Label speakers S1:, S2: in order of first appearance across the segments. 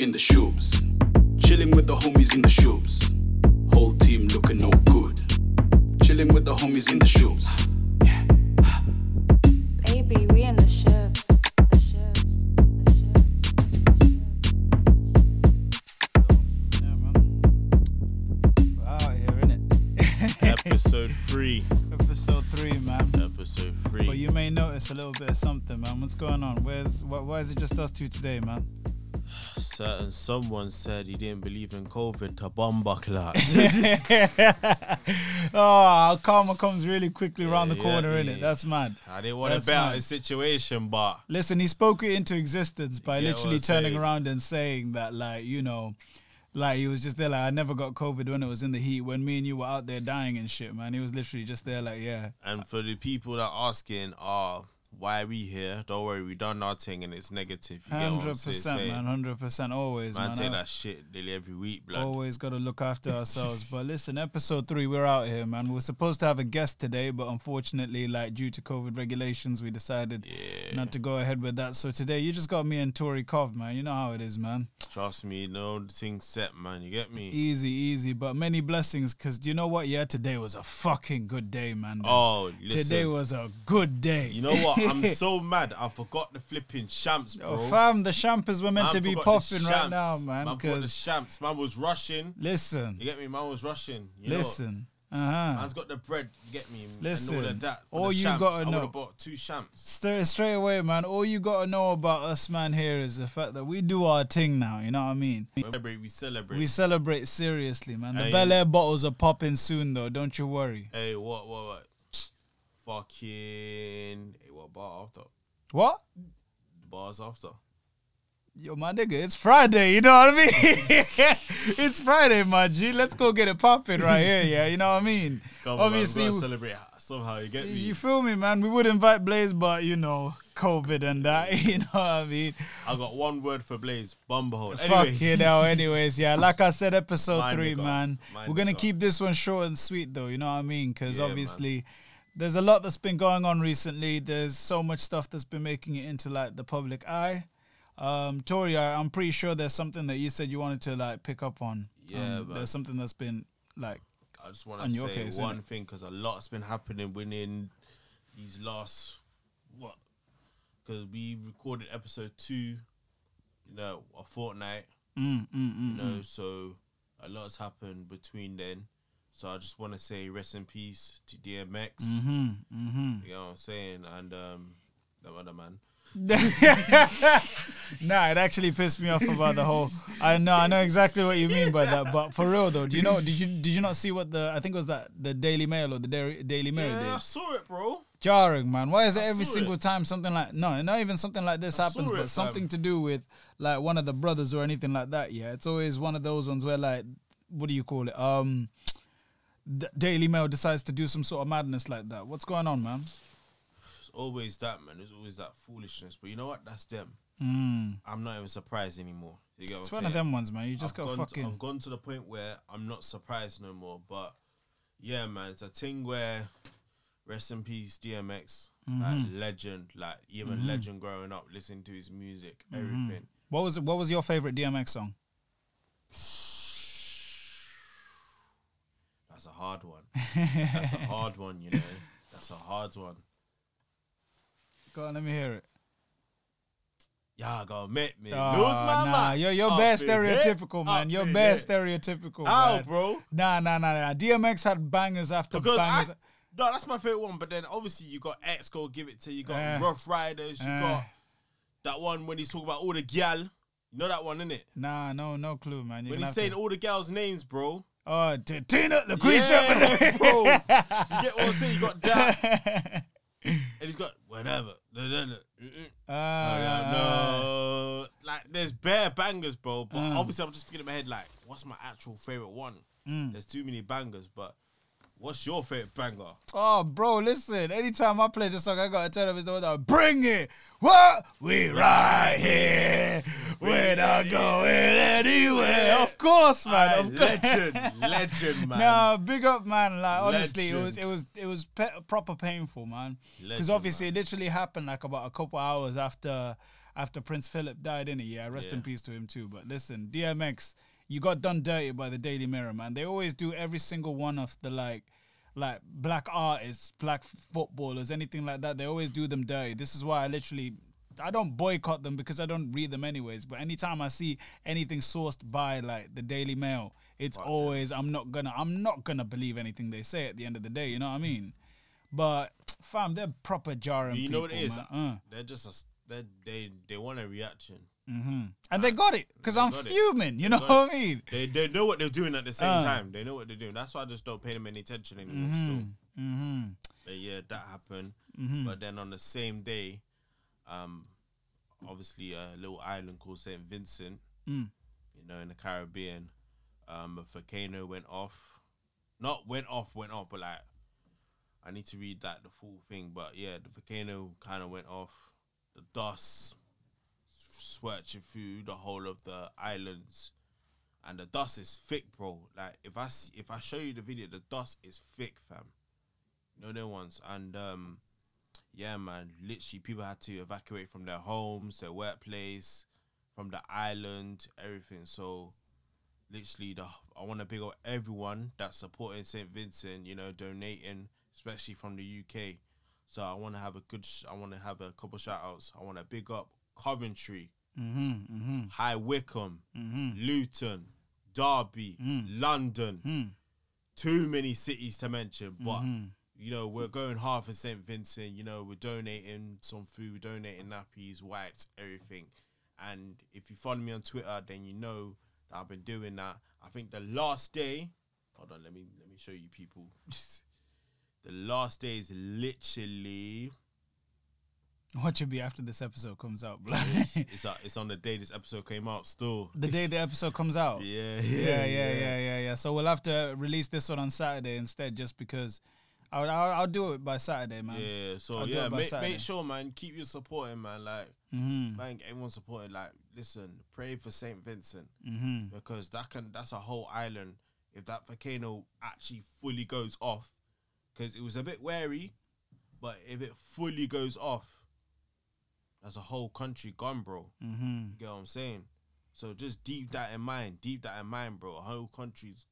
S1: in the shoes. Chilling with the homies in the shoes. Whole team looking no good. Chilling with the homies in the shoes.
S2: Baby, we in the ship. The ship. The ship.
S3: Yeah, man. We're out here, innit?
S4: Episode three.
S3: Episode three, man.
S4: Episode three.
S3: But you may notice a little bit of something, man. What's going on? Where's wh- why is it just us two today, man?
S4: Certain someone said he didn't believe in COVID to bomb buckler.
S3: oh, karma comes really quickly around the
S4: Yeah,
S3: corner,
S4: yeah,
S3: innit? That's mad.
S4: I didn't want
S3: That's
S4: to bet
S3: mad.
S4: his situation, but
S3: Listen, he spoke it into existence by literally turning
S4: saying?
S3: around and saying that, like, you know, like he was just there, like, I never got COVID when it was in the heat, when me and you were out there dying and shit, man. He was literally just there, like, yeah.
S4: and for the people that are asking, oh, why are we here? Don't worry, we done our thing and it's negative. You get what I'm
S3: Hundred percent, man. Hundred percent, always,
S4: Man,
S3: man.
S4: take
S3: I-
S4: that shit nearly every week, blood.
S3: Always got to look after ourselves. but listen, episode three, we're out here, man. We're supposed to have a guest today, but unfortunately, like due to COVID regulations, we decided
S4: Yeah.
S3: not to go ahead with that. So today, you just got me and ToryCOV, man. You know how it is, man.
S4: Trust me, no thing set, man. You get me?
S3: Easy, easy, but many blessings. Cause do you know what? Yeah, today was a fucking good day, man.
S4: Oh, listen.
S3: today was a good day.
S4: you know what? I'm so mad. I forgot the flipping champs, bro.
S3: Oh, fam, the champers were meant
S4: Man
S3: to be popping right now, man.
S4: Man forgot the champs. Man was rushing.
S3: listen,
S4: You get me? Man was rushing. You Know?
S3: listen, uh huh.
S4: Man's got the bread, you get me?
S3: Listen,
S4: and all of that.
S3: All you
S4: shamps,
S3: gotta
S4: I would
S3: know-
S4: bought two shamps.
S3: Straight, straight away, man. All you gotta know about us, man, here is the fact that we do our thing now. You know what I mean?
S4: We celebrate, we celebrate.
S3: We celebrate seriously, man. The
S4: Hey.
S3: Belaire bottles are popping soon, though. Don't you worry.
S4: hey, what, what, what? Fucking. Hey, what bar after?
S3: What?
S4: Bars after.
S3: Yo, my nigga, it's Friday. You know what I mean? it's Friday, my G. Let's go get it popping right here. Yeah, you know what I mean?
S4: Come
S3: Obviously,
S4: on, celebrate somehow. You get me?
S3: you feel me, man? We would invite Blaze, but you know, COVID and that. You know what I mean?
S4: I got one word for Blaze. Bumblehole.
S3: Fuck you know. Anyways, yeah, like I said, episode three, man. We're gonna keep this one short and sweet, though. You know what I mean? Because
S4: Yeah, man.
S3: There's a lot that's been going on recently. There's so much stuff that's been making it into like the public eye. Um, Tori, I, I'm pretty sure there's something that you said you wanted to like pick up on.
S4: Yeah,
S3: um, there's something that's been like
S4: I just want to say
S3: case,
S4: one thing because a lot's been happening within these last what? Because we recorded episode two, you know, a fortnight.
S3: mm, mm, mm,
S4: you know, so a lot's happened between then. So I just want to say rest in peace to DMX.
S3: mm-hmm, mm-hmm.
S4: You know what I'm saying? And um, that other man.
S3: nah, it actually pissed me off about the whole. I know, I know exactly what you mean by that. But for real though, do you know? Did you did you not see what the I think it was that the Daily Mail or the Daily Daily Mail
S4: Yeah, I saw it, bro.
S3: Jarring, man. Why is it
S4: I
S3: every single
S4: it.
S3: time something like no, not even something like this
S4: I
S3: happens, but
S4: it,
S3: something
S4: fam.
S3: to do with like one of the brothers or anything like that? Yeah, it's always one of those ones where like, what do you call it? Um, the Daily Mail decides to do some sort of madness like that. What's going on, man?
S4: It's always that, man. It's always that foolishness. But you know what? That's them.
S3: Mm.
S4: I'm not even surprised anymore. You get
S3: It's one
S4: I'm
S3: of them ones, man. You just
S4: I've
S3: got
S4: gone to-
S3: fucking.
S4: I've gone to the point where I'm not surprised no more. But yeah, man, it's a thing where rest in peace, DMX,
S3: Mm-hmm.
S4: like legend, like even legend growing up, listening to his music,
S3: Mm-hmm.
S4: everything.
S3: What was what was your favorite DMX song?
S4: That's a hard one. That's a hard one, you know. That's a hard one.
S3: Go on, let me hear it.
S4: Yeah, go met me.
S3: Ah,
S4: Lose my
S3: nah,
S4: mind.
S3: you're you're stereotypical, man. You're stereotypical.
S4: How,
S3: man.
S4: bro?
S3: Nah, nah, nah, nah. DMX had bangers after
S4: Because I,
S3: bangers.
S4: no, that's my favorite one. But then obviously you got X go give it to you. Got
S3: Eh.
S4: Ruff Ryders. You
S3: Eh.
S4: got that one when he's talking about all the gal. You know that one, innit?
S3: Nah, no, no clue, man. You're
S4: When
S3: gonna
S4: he's saying
S3: to-
S4: all the gals' names, bro.
S3: Oh, T- Tina, LaQuisha.
S4: Yeah, bro. You get what I'm saying? You got that, and he's got whatever. Da, da, da. Mm-mm.
S3: Ah,
S4: no, like there's bare bangers, bro. But
S3: Uh.
S4: obviously, I'm just thinking in my head like, what's my actual favorite one?
S3: Mm.
S4: There's too many bangers, but what's your favorite banger?
S3: Oh, bro, listen. Anytime I play this song, I gotta tell them it's the one that bring it. What? We right here. We're not going anywhere. Of course, man. Of course.
S4: legend, legend, man.
S3: Nah, big up, man. Like honestly, it was it was it was pe- proper painful, man. Because
S4: Legend,
S3: obviously, it literally happened like about a couple hours after after Prince Philip died in it. Yeah, rest in
S4: Yeah.
S3: peace to him too. But listen, DMX, you got done dirty by the Daily Mirror, man. They always do every single one of the like like black artists, black footballers, anything like that. They always do them dirty. This is why I literally I don't boycott them because I don't read them anyways. But anytime I see anything sourced by like the Daily Mail, it's always I'm not gonna I'm not gonna believe anything they say at the end of the day. You know what I mean? But fam, they're proper jarring.
S4: You know what it
S3: people. Uh.
S4: They're just a, they they they want a reaction.
S3: And they got it because I'm fuming. You know what I mean?
S4: They they know what they're doing at the same
S3: Uh.
S4: time. They know what they're doing. That's why I just don't pay them any attention anymore. Still.
S3: Mm-hmm.
S4: But yeah, that happened.
S3: Mhm.
S4: But then on the same day, um, obviously a little island called Saint Vincent,
S3: Mm.
S4: you know, in the Caribbean, um, a volcano went off. Not went off, went off, but like I need to read that the full thing. But yeah, the volcano kind of went off. The dust swerching through the whole of the islands, and the dust is thick, bro. Like if I see, if I show you the video, the dust is thick, fam. Know them ones, and um, yeah, man. Literally, people had to evacuate from their homes, their workplace, from the island, everything. So, literally, the I want to big up everyone that's supporting Saint Vincent. You know, donating, especially from the UK. So I want to have a good. Sh- I want to have a couple shout outs. I want to big up Coventry,
S3: Mm-hmm. Mm-hmm.
S4: High Wycombe,
S3: Mm-hmm.
S4: Luton, Derby,
S3: Mm.
S4: London.
S3: Mm.
S4: Too many cities to mention, but
S3: Mhm.
S4: you know, we're going hard for St. Vincent. You know, we're donating some food, donating nappies, wipes, everything. And if you follow me on Twitter, then you know that I've been doing that. I think the last day, hold on, let me let me show you people. the last day is literally
S3: What should be after this episode comes out, bro?
S4: it's, it's, it's on the day this episode came out. Still,
S3: the day the episode comes out.
S4: yeah,
S3: yeah, yeah, yeah, yeah, yeah. So we'll have to release this one on Saturday instead, just because I'll I'll, I'll do it by Saturday, man.
S4: Yeah, so
S3: I'll
S4: yeah, make,
S3: Saturday.
S4: make sure, man, keep you supporting, man. Like,
S3: Mm-hmm.
S4: thank everyone supporting. Like, listen, pray for Saint Vincent.
S3: Mm-hmm.
S4: because that can that's a whole island. If that volcano actually fully goes off, because it was a bit wary, but if it fully goes off, that's a whole country gone, bro.
S3: Mm-hmm.
S4: You get what I'm saying? So just deep that in mind, deep that in mind, bro. A whole country's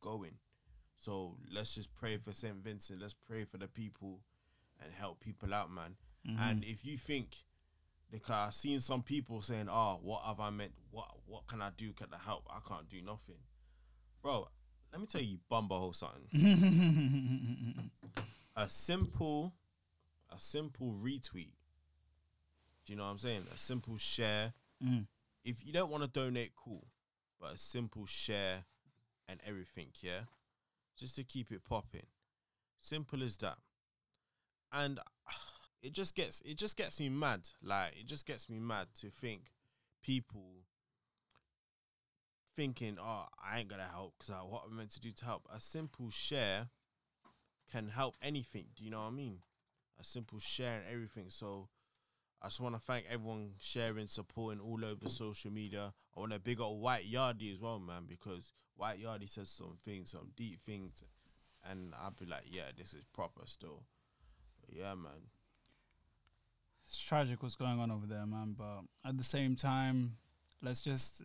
S4: going. So let's just pray for Saint Vincent. Let's pray for the people and help people out, man. And if you think, because I've seen some people saying, "Oh, what have I meant? What what can I do? Can I help? I can't do nothing, bro." Let me tell you, bumbo something. A simple, a simple retweet. Do you know what I'm saying? A simple share.
S3: Mm.
S4: If you don't want to donate, cool, but a simple share and everything, yeah, just to keep it popping. Simple as that. And it just gets it just gets me mad. Like it just gets me mad to think people thinking, "Oh, I ain't gonna help because what I'm meant to do to help." A simple share can help anything. Do you know what I mean? A simple share and everything. So I just want to thank everyone sharing, supporting all over social media. I want to big up White Yardie as well, man, because White Yardie says some things, some deep things, and I'll be like, yeah, this is proper still. But yeah, man.
S3: it's tragic what's going on over there, man. But at the same time, let's just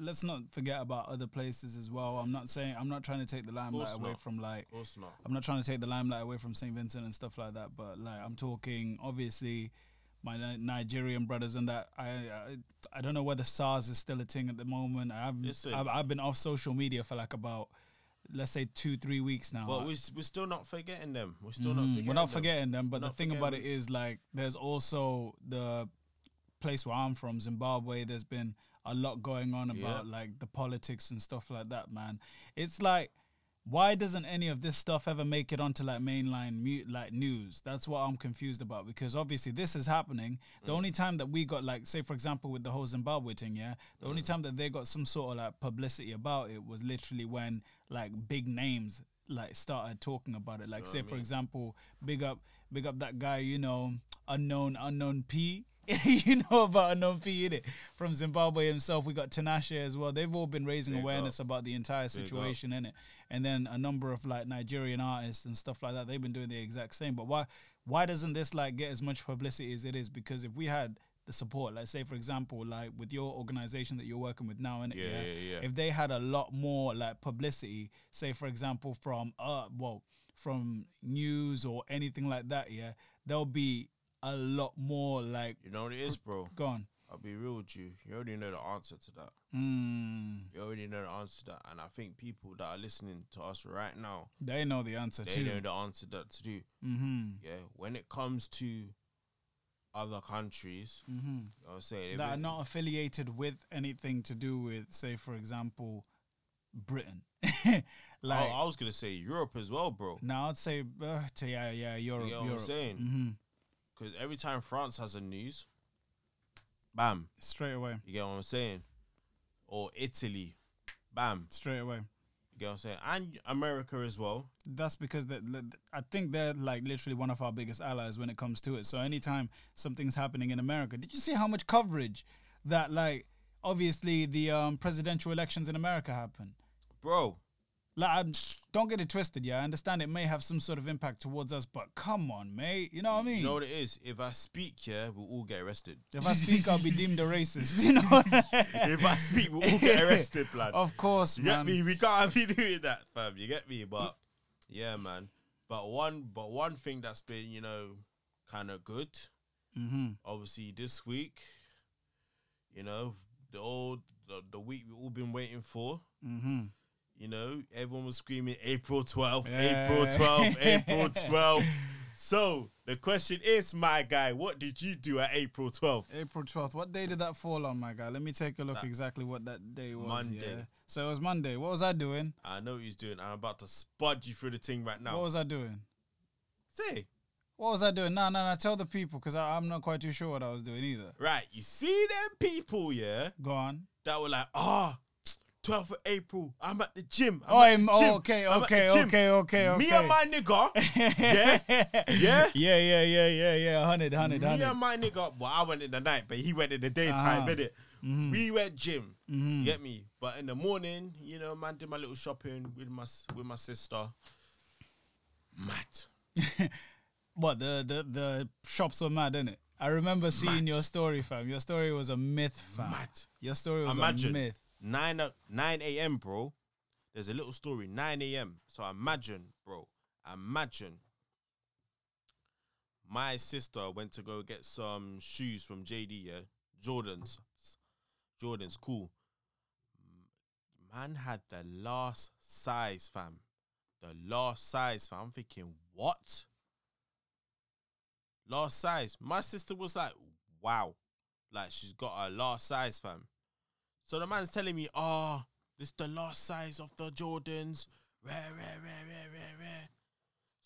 S3: let's not forget about other places as well. I'm not saying I'm not trying to take the limelight away
S4: not.
S3: from like
S4: Of course not.
S3: I'm not trying to take the limelight away from St. Vincent and stuff like that, but like I'm talking obviously my Nigerian brothers and that I, I I don't know whether SARS is still a thing at the moment. I've I've, I've been off social media for like about let's say two three weeks now.
S4: But we're, we're still not forgetting them. We're still not
S3: Mhm.
S4: forgetting
S3: We're not
S4: them.
S3: forgetting them, but
S4: We're
S3: the thing about it
S4: forgetting-
S3: is like there's also the place where I'm from, Zimbabwe. There's been a lot going on
S4: Yeah.
S3: about like the politics and stuff like that, man. It's like why doesn't any of this stuff ever make it onto like mainline mute like news? That's what I'm confused about because obviously this is happening. The
S4: Mm.
S3: only time that we got like say for example with the whole Zimbabwe thing, yeah, the
S4: Mm.
S3: only time that they got some sort of like publicity about it was literally when like big names like started talking about it. Like
S4: Know
S3: say
S4: I
S3: for example, big up big up that guy, you know, unknown unknown P. you know about unknown P in it from Zimbabwe himself. We got Tanasha as well. They've all been raising
S4: Big
S3: awareness
S4: up.
S3: about the entire situation in it. And then a number of like Nigerian artists and stuff like that. They've been doing the exact same. But why why doesn't this like get as much publicity as it is? Because if we had the support. Like say for example, like with your organization that you're working with now, and
S4: Yeah, yeah, yeah.
S3: if they had a lot more like publicity, say for example from uh well from news or anything like that, yeah, there'll be a lot more like
S4: You know what it is, bro.
S3: gone.
S4: I'll be real with you. You already know the answer to that.
S3: Mm,
S4: You already know the answer to that. And I think people that are listening to us right now,
S3: they know the answer
S4: they
S3: too.
S4: know the answer that to do.
S3: Mm-hmm.
S4: Yeah. When it comes to other countries,
S3: Mm-hmm.
S4: I was saying if
S3: that are not affiliated with anything to do with, say, for example, Britain. like,
S4: oh, I was gonna say Europe as well, bro.
S3: now I'd say, uh, to, yeah, yeah, Europe,
S4: You get what I'm
S3: Europe.
S4: saying?
S3: hmm
S4: Because every time France has a news, bam,
S3: Straight away,
S4: you get what I'm saying? Or Italy, bam,
S3: straight away.
S4: you get what I'm saying? And America as well.
S3: That's because that I think they're like literally one of our biggest allies when it comes to it. So anytime something's happening in America, did you see how much coverage that like obviously the um, presidential elections in America happen?
S4: Bro,
S3: Like, I'm, don't get it twisted. Yeah, I understand it may have some sort of impact towards us, but come on, mate. You know what I mean?
S4: you know what it is? If I speak, yeah, we'll all get arrested.
S3: if I speak, I'll be deemed a racist. You know?
S4: if I speak, we'll all get arrested, blood.
S3: of course,
S4: You
S3: man.
S4: get me? We can't be doing that, fam. You get me? But yeah, man. But one, but one thing that's been, you know, kind of good.
S3: Mm-hmm.
S4: Obviously, this week, you know, the old, the, the week we've all been waiting for.
S3: Mm-hmm.
S4: You know, everyone was screaming April 12th,
S3: Yeah.
S4: April 12th, April 12th. So the question is, my guy, what did you do at April 12th?
S3: April twelfth. What day did that fall on, my guy? Let me take a look
S4: That-
S3: exactly what that day was.
S4: Monday.
S3: Yeah. So it was Monday. What was I doing?
S4: I know what he's doing. I'm about to spud you through the thing right now.
S3: What was I doing?
S4: Say,
S3: What was I doing? No, no, no. Tell the people because I'm not quite too sure what I was doing either.
S4: right, you see them people, yeah,
S3: Go on.
S4: that were like, ah, 12th of April, I'm at the gym. I'm
S3: Oh,
S4: at the gym.
S3: okay,
S4: I'm
S3: okay,
S4: gym."
S3: okay, okay,
S4: Me and my nigga, yeah, yeah.
S3: yeah, yeah, yeah, yeah, yeah. Hundred, hundred,
S4: Me
S3: hundred.
S4: and my nigga, well, I went in the night, but he went in the daytime, innit?
S3: Mhm.
S4: We went gym.
S3: Mhm.
S4: Get me? But in the morning, you know, man, did my little shopping with my with my sister. Mad.
S3: What the the the shops were mad, innit? I remember seeing
S4: Mad.
S3: your story, fam. Your story was a myth, fam.
S4: Mad.
S3: Your story was
S4: Imagine.
S3: a myth.
S4: 9 o- 9 a.m., bro. There's a little story, 9 a.m. So imagine, bro, imagine my sister went to go get some shoes from JD, yeah? Jordan's. Jordan's, cool. Man had the last size, fam. The last size, fam. I'm thinking, what? Last size. My sister was like, wow. Like, she's got a last size, fam. So the man's telling me, oh, this the last size of the Jordans. Rare, rare, rare, rare, rare, rare.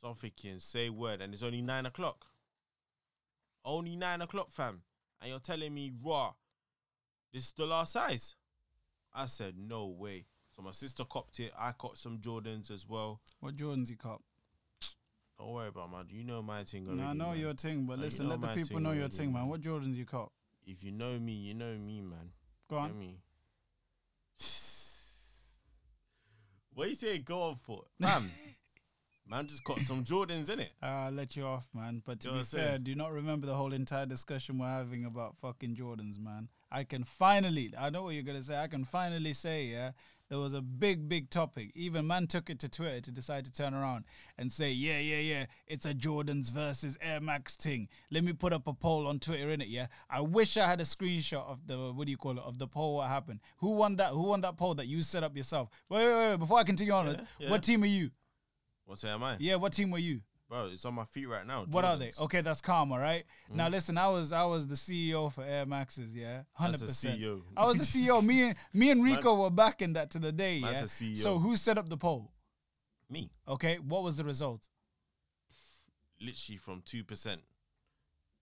S4: So I'm thinking, say word, and it's only nine o'clock. Only nine o'clock, fam. And you're telling me, raw, this is the last size. I said, no way. So my sister copped it. I copped some Jordans as well.
S3: What Jordans you cop?
S4: Don't worry about man. You know my thing already.
S3: No, I know
S4: man.
S3: your thing, but
S4: Uh, you
S3: listen,
S4: know
S3: let the people know your thing, man. What Jordans you cop?
S4: If you know me, you know me, man.
S3: Go on.
S4: me? What you saying? Go on for, man. man just got some Jordans in it.
S3: I'll let you off, man. But to
S4: You know
S3: be
S4: I'm
S3: fair,
S4: saying?
S3: do you not remember the whole entire discussion we're having about fucking Jordans, man? I can finally, I know what you're gonna say. I can finally say, yeah, there was a big, big topic. Even man took it to Twitter to decide to turn around and say, yeah, yeah, yeah, it's a Jordans versus Air Max thing. Let me put up a poll on Twitter in it, yeah. I wish I had a screenshot of the what do you call it of the poll. What happened? Who won that? Who won that poll that you set up yourself? Wait, wait, wait. Before I continue on,
S4: Yeah, yeah.
S3: what team are you?
S4: What team am I?
S3: Yeah, what team were you?
S4: Bro, it's on my feet right now.
S3: What are they? Okay, that's karma, right?
S4: Mm.
S3: Now listen, I was I was the CEO for Air Maxes, yeah, hundred percent.
S4: CEO.
S3: I was the CEO. Me and me and Rico were backing that to the day, yeah.
S4: a CEO.
S3: So who set up the poll?
S4: Me.
S3: Okay, what was the result?
S4: Literally from 2%.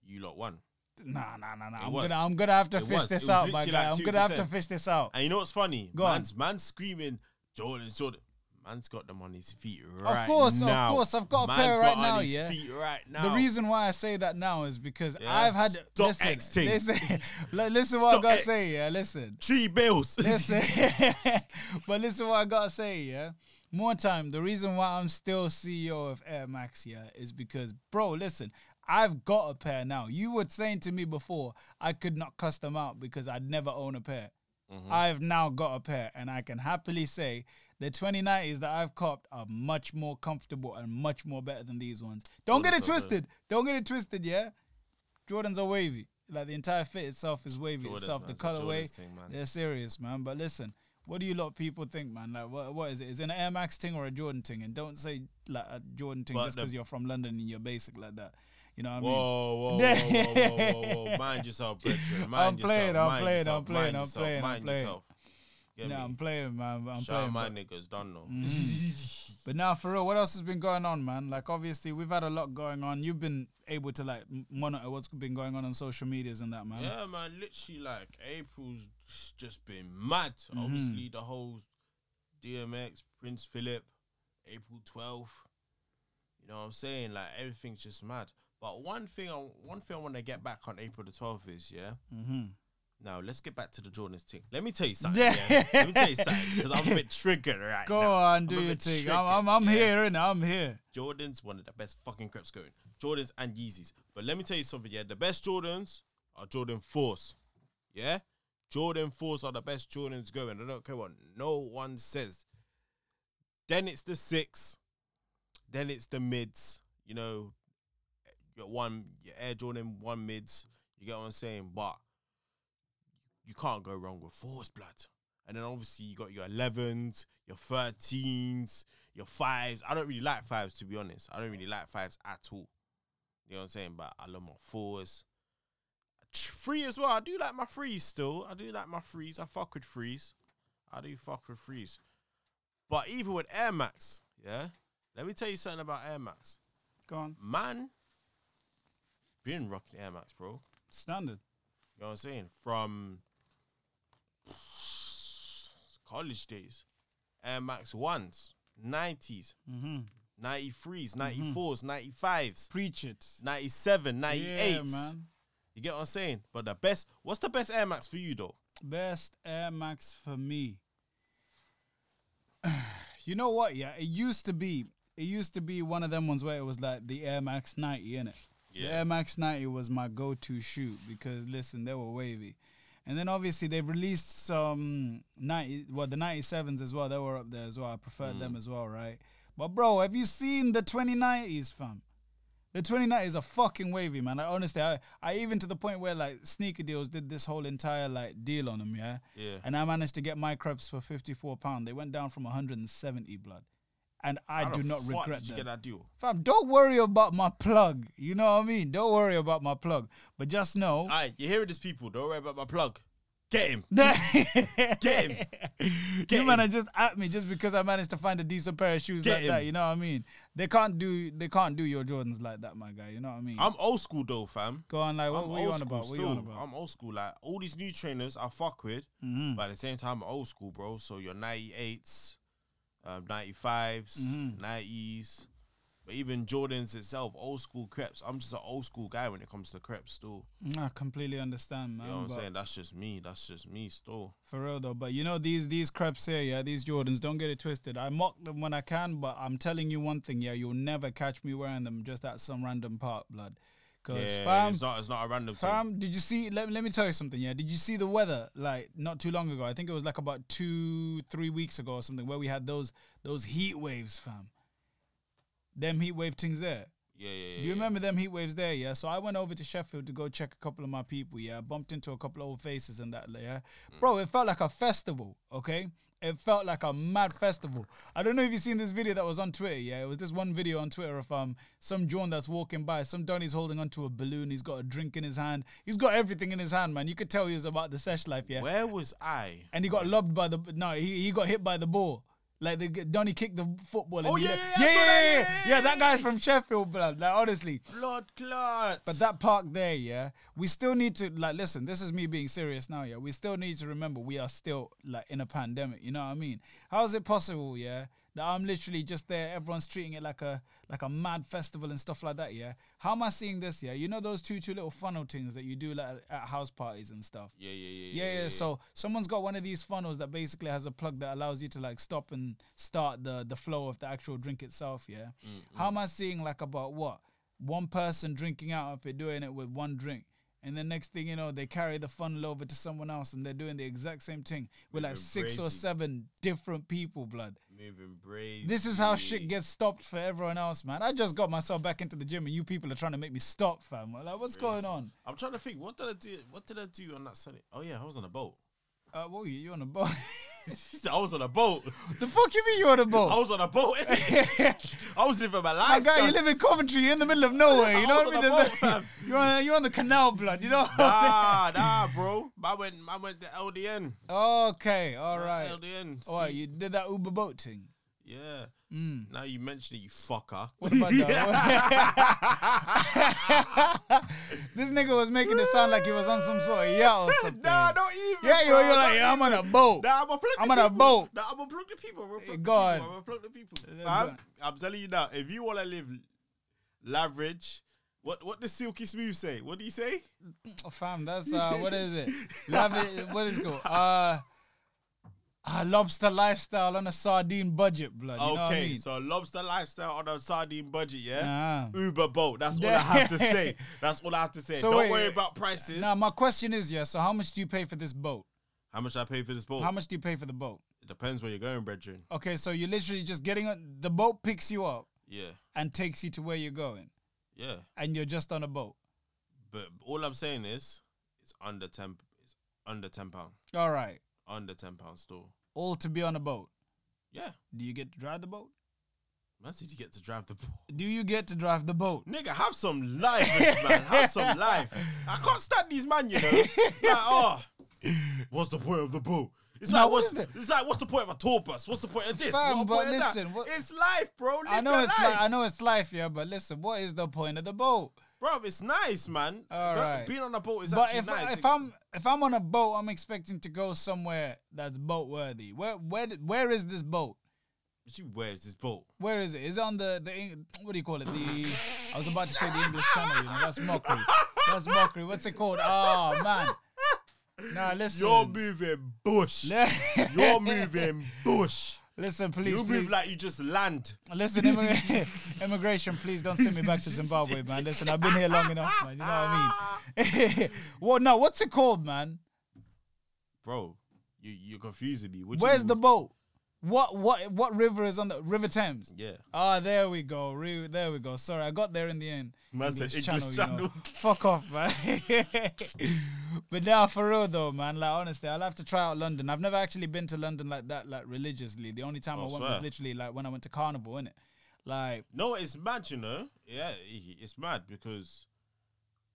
S4: You lot won.
S3: Nah, nah, nah, nah.
S4: It
S3: I'm
S4: was.
S3: gonna I'm gonna have to
S4: It
S3: fish
S4: was.
S3: This out, my guy.
S4: like
S3: I'm gonna have to fish this out.
S4: And you know what's funny?
S3: Go on.
S4: man's, man's screaming, Jordan, Jordan. Man's got them on his feet right now.
S3: Of course, of course, I've got a
S4: Man's
S3: pair
S4: got
S3: right
S4: on
S3: now,
S4: his
S3: yeah.
S4: feet right now.
S3: The reason why I say that now is because
S4: Yeah.
S3: I've had
S4: Stock
S3: listen,
S4: X thing.
S3: listen, li- listen what I gotta
S4: X.
S3: say, yeah. Listen,
S4: Three bills.
S3: Listen, but listen what I gotta say, yeah. More time. The reason why I'm still CEO of Air Max, yeah, is because, bro, listen, I've got a pair now. You were saying to me before I could not cuss them out because I'd never own a pair.
S4: Mm-hmm.
S3: I've now got a pair, and I can happily say the 2090s that I've copped are much more comfortable and much more better than these ones. Don't get it
S4: Jordans are good.
S3: twisted. Don't get it twisted, yeah? Jordans are wavy. Like the entire fit itself is wavy
S4: Jordans,
S3: itself.
S4: man.
S3: The colorway,
S4: thing,
S3: they're serious, man. But listen, what do you lot of people think, man? Like, what, what is it? Is it an Air Max thing or a Jordan thing? And don't say like a Jordan thing
S4: But
S3: just because you're from London and you're basic like that. You know what I mean?
S4: Whoa, whoa, whoa, whoa, whoa, whoa, whoa! Mind yourself, brethren. Mind
S3: I'm playing,
S4: yourself.
S3: I'm
S4: mind
S3: playing,
S4: yourself,
S3: I'm playing,
S4: mind
S3: I'm
S4: yourself,
S3: playing, I'm
S4: mind
S3: playing.
S4: yourself. Get
S3: Nah,
S4: me?
S3: I'm playing, man. I'm
S4: Shout
S3: playing.
S4: my
S3: but-
S4: niggas, don't know.
S3: But now, for real, what else has been going on, man? Like, obviously, we've had a lot going on. You've been able to like monitor what's been going on on social medias and that, man.
S4: Yeah, man. Literally, like April's just been mad.
S3: Mm-hmm.
S4: Obviously, the whole DMX, Prince Philip, April 12th. You know what I'm saying? Like everything's just mad. But one thing, I, one thing I want to get back on April the 12th is yeah.
S3: Mm-hmm.
S4: Now let's get back to the Jordans thing. Let me tell you something. Yeah. Let me tell you something because I'm a bit triggered right
S3: Go
S4: now.
S3: on, do
S4: I'm
S3: your thing. I'm, I'm, I'm
S4: yeah.
S3: here, and I'm here.
S4: Jordans, one of the best fucking creps going. Jordans and Yeezys. But let me tell you something, yeah. The best Jordans are Jordan 4s. Yeah? Jordan 4s are the best Jordans going. I don't care what no one says. Then it's the six. Then it's the mids. You know, your one your Air Jordan one mids. You get what I'm saying? But you can't go wrong with fours, blood. And then obviously you got your 11s, your 13s, your fives. I don't really like fives to be honest. I don't really like fives at all. You know what I'm saying? But I love my fours. Free as well. I do like my threes still. I do like my threes. I fuck with threes. I do fuck with threes. But even with Air Max, yeah. Let me tell you something about Air Max.
S3: Go on.
S4: Man, been rocking Air Max, bro.
S3: Standard.
S4: You know what I'm saying? From college days, Air Max 1s, 90s,
S3: Mm-hmm.
S4: 93s, 94s, 95s,
S3: Preach it.
S4: 97, 98s.
S3: Yeah.
S4: You get what I'm saying? But the best, what's the best Air Max for you though?
S3: Best Air Max for me. you know what? Yeah, it used to be. It used to be one of them ones where it was like the Air Max 90, innit? The
S4: Yeah.
S3: Air Max 90 was my go-to shoe because listen, they were wavy. And then obviously they've released some 90 well the 97s as well. They were up there as well. I preferred them mm. as well, right? But bro, have you seen the 2090s, fam? The 2090s are fucking wavy, man. Like honestly, I, I even to the point where like sneaker deals did this whole entire like deal on them, yeah.
S4: Yeah.
S3: And I managed to get my crepes for 54 pound. They went down from 170 blood, and I
S4: How
S3: do not regret
S4: did you
S3: them.
S4: get that deal?
S3: Fam, don't worry about my plug. You know what I mean? Don't worry about my plug. But just know.
S4: Alright, you hearing this people? Don't worry about my plug. Get him.
S3: Get
S4: him.
S3: you
S4: Get
S3: man
S4: him.
S3: are just at me just because I managed to find a decent pair of shoes
S4: Get
S3: like that. You know what I mean? They can't do they can't do your Jordans like that, my guy. You know what I mean?
S4: I'm old school though, fam.
S3: Go on, like what, what you on about? What you on about?
S4: I'm old school. Like all these new trainers, I fuck with,
S3: Mhm.
S4: but at the same time, I'm old school, bro. So your 98s, um, 95s,
S3: Mhm.
S4: 90s, but even Jordans itself, old school crepes. I'm just an old school guy when it comes to crepes, still.
S3: I completely understand, man.
S4: You know what I'm saying? That's just me. That's just me, still.
S3: For real though, but you know these these crepes here, yeah, these Jordans. Don't get it twisted. I mock them when I can, but I'm telling you one thing, yeah, you'll never catch me wearing them just at some random park, blood. Cause
S4: Yeah,
S3: fam,
S4: it's not. It's not a random thing.
S3: fam, did you see? Let, let me tell you something. Yeah, did you see the weather like not too long ago? I think it was like about two, three weeks ago or something, where we had those those heat waves, fam. Them heat wave things there.
S4: Yeah, yeah, yeah.
S3: Do you remember them heat waves there? Yeah. So I went over to Sheffield to go check a couple of my people. Yeah. Bumped into a couple of old faces and that. Yeah. Mm. Bro, it felt like a festival. Okay. It felt like a mad festival. I don't know if you've seen this video that was on Twitter. Yeah. It was this one video on Twitter of um some John that's walking by. Some Donny's holding onto a balloon. He's got a drink in his hand. He's got everything in his hand, man. You could tell he was about the sesh life. Yeah.
S4: Where was I?
S3: And he got lobbed by the no. He he got hit by the ball. Like the Donny kicked the football.
S4: Oh, yeah, yeah, yeah,
S3: yeah,
S4: that,
S3: yeah,
S4: yeah,
S3: yeah.
S4: yeah,
S3: That guy's from Sheffield, blood. Like honestly,
S4: Blood clots.
S3: but that park there, yeah, we still need to like listen. This is me being serious now, yeah. We still need to remember we are still like in a pandemic. You know what I mean? How is it possible, yeah, that I'm literally just there? Everyone's treating it like a like a mad festival and stuff like that, yeah. How am I seeing this? Yeah, you know those two two little funnel things that you do like at house parties and stuff.
S4: Yeah, yeah, yeah,
S3: Yeah, yeah. So someone's got one of these funnels that basically has a plug that allows you to like stop and start the the flow of the actual drink itself. Yeah.
S4: Mm,
S3: How am I seeing like about what one person drinking out of it, doing it with one drink. And the next thing you know, they carry the funnel over to someone else and they're doing the exact same thing with like six or seven different people, blood.
S4: Moving braids.
S3: This is how shit gets stopped for everyone else, man. I just got myself back into the gym and you people are trying to make me stop, fam. Like, what's going on?
S4: I'm trying to think. What did I do? What did I do on that Sunday? Oh yeah, I was on a boat.
S3: Uh, what were you? You on a boat?
S4: I was on a boat.
S3: the fuck you mean you on a boat?
S4: I was on a boat. I was living my life.
S3: My guy, you live in Coventry, you're in the middle of nowhere. You know what I mean?
S4: boat,
S3: you're, on, you're on the canal, blood. You know?
S4: Nah, nah, bro. I went, I went to LDN.
S3: okay, all right.
S4: LDN.
S3: All right, you did that Uber boat thing.
S4: Yeah.
S3: Mm.
S4: Now you mention it, you fucker.
S3: What about that? this nigga was making it sound like he was on some sort of yacht or something.
S4: Nah, not even.
S3: yeah,
S4: bro,
S3: you're, you're like, yeah, I'm on a boat.
S4: Nah, I'm plug
S3: I'm on a boat.
S4: Nah, I'm gonna plug the people. I'm gonna plug the people. I'm gonna plug the people.
S3: On.
S4: I'm telling you now, if you wanna live leverage, what what does Silky Smooth say? What do you say?
S3: Oh, fam, that's uh, what is it? Lavi- what is it called? Uh, uh, lobster lifestyle on a sardine budget, blood. You know what I
S4: okay,
S3: mean?
S4: so lobster lifestyle on a sardine budget, yeah.
S3: Ah.
S4: Uber boat. That's all I have to say. That's all I have to say.
S3: So
S4: Don't
S3: wait,
S4: worry about prices.
S3: Now, my question is, yeah. So, how much do you pay for this boat?
S4: How much I pay for this boat?
S3: How much do you pay for the boat?
S4: It depends where you're going, brethren.
S3: Okay, so you're literally just getting on the boat, picks you up
S4: Yeah,
S3: and takes you to where you're going,
S4: yeah.
S3: and you're just on a boat.
S4: But all I'm saying is, it's under ten. It's under ten pound.
S3: All right,
S4: Under ten pound store.
S3: all to be on a boat.
S4: Yeah.
S3: Do you get to drive the boat?
S4: Man, did you get to drive the boat?
S3: Do you get to drive the boat?
S4: Nigga, have some life, man. Have some life. I can't stand these man, you know. Like, oh, what's the point of the boat? It's like
S3: what
S4: what's it's like what's the point of a tour bus? What's the point of this?
S3: Fam, but
S4: point of that?
S3: listen, what-
S4: it's life, bro. Live
S3: I know it's
S4: life.
S3: like I know it's life, yeah. But listen, what is the point of the boat?
S4: Bro. It's nice, man.
S3: All right.
S4: Being on a boat is
S3: But
S4: actually
S3: if
S4: nice.
S3: if I'm if I'm on a boat, I'm expecting to go somewhere that's boat worthy. Where where where is this boat?
S4: She wears this boat.
S3: Where is it? Is it on the the Eng- what do you call it? The I was about to say the English Channel. You know that's mockery. That's mockery. What's it called? Oh man. Nah, listen.
S4: You're moving bush. You're moving bush.
S3: Listen, please,
S4: You
S3: please.
S4: move like you just land.
S3: Listen, immigra- immigration, please don't send me back to Zimbabwe, man. Listen, I've been here long enough, man. You know what I mean? well, no, what's it called, man?
S4: Bro, you you're confusing me. What
S3: Where's
S4: mean?
S3: the boat? What what what river is on the River Thames?
S4: Yeah.
S3: Ah, there we go. Re- there we go. Sorry, I got there in the end.
S4: Man said English
S3: you know.
S4: channel.
S3: Fuck off, man. but now for real though, man. Like honestly, I'll have to try out London. I've never actually been to London like that, like religiously. The only time
S4: Oh,
S3: I went
S4: swear.
S3: was literally like when I went to Carnival, innit? Like
S4: No, it's mad, you know. Yeah, it's mad because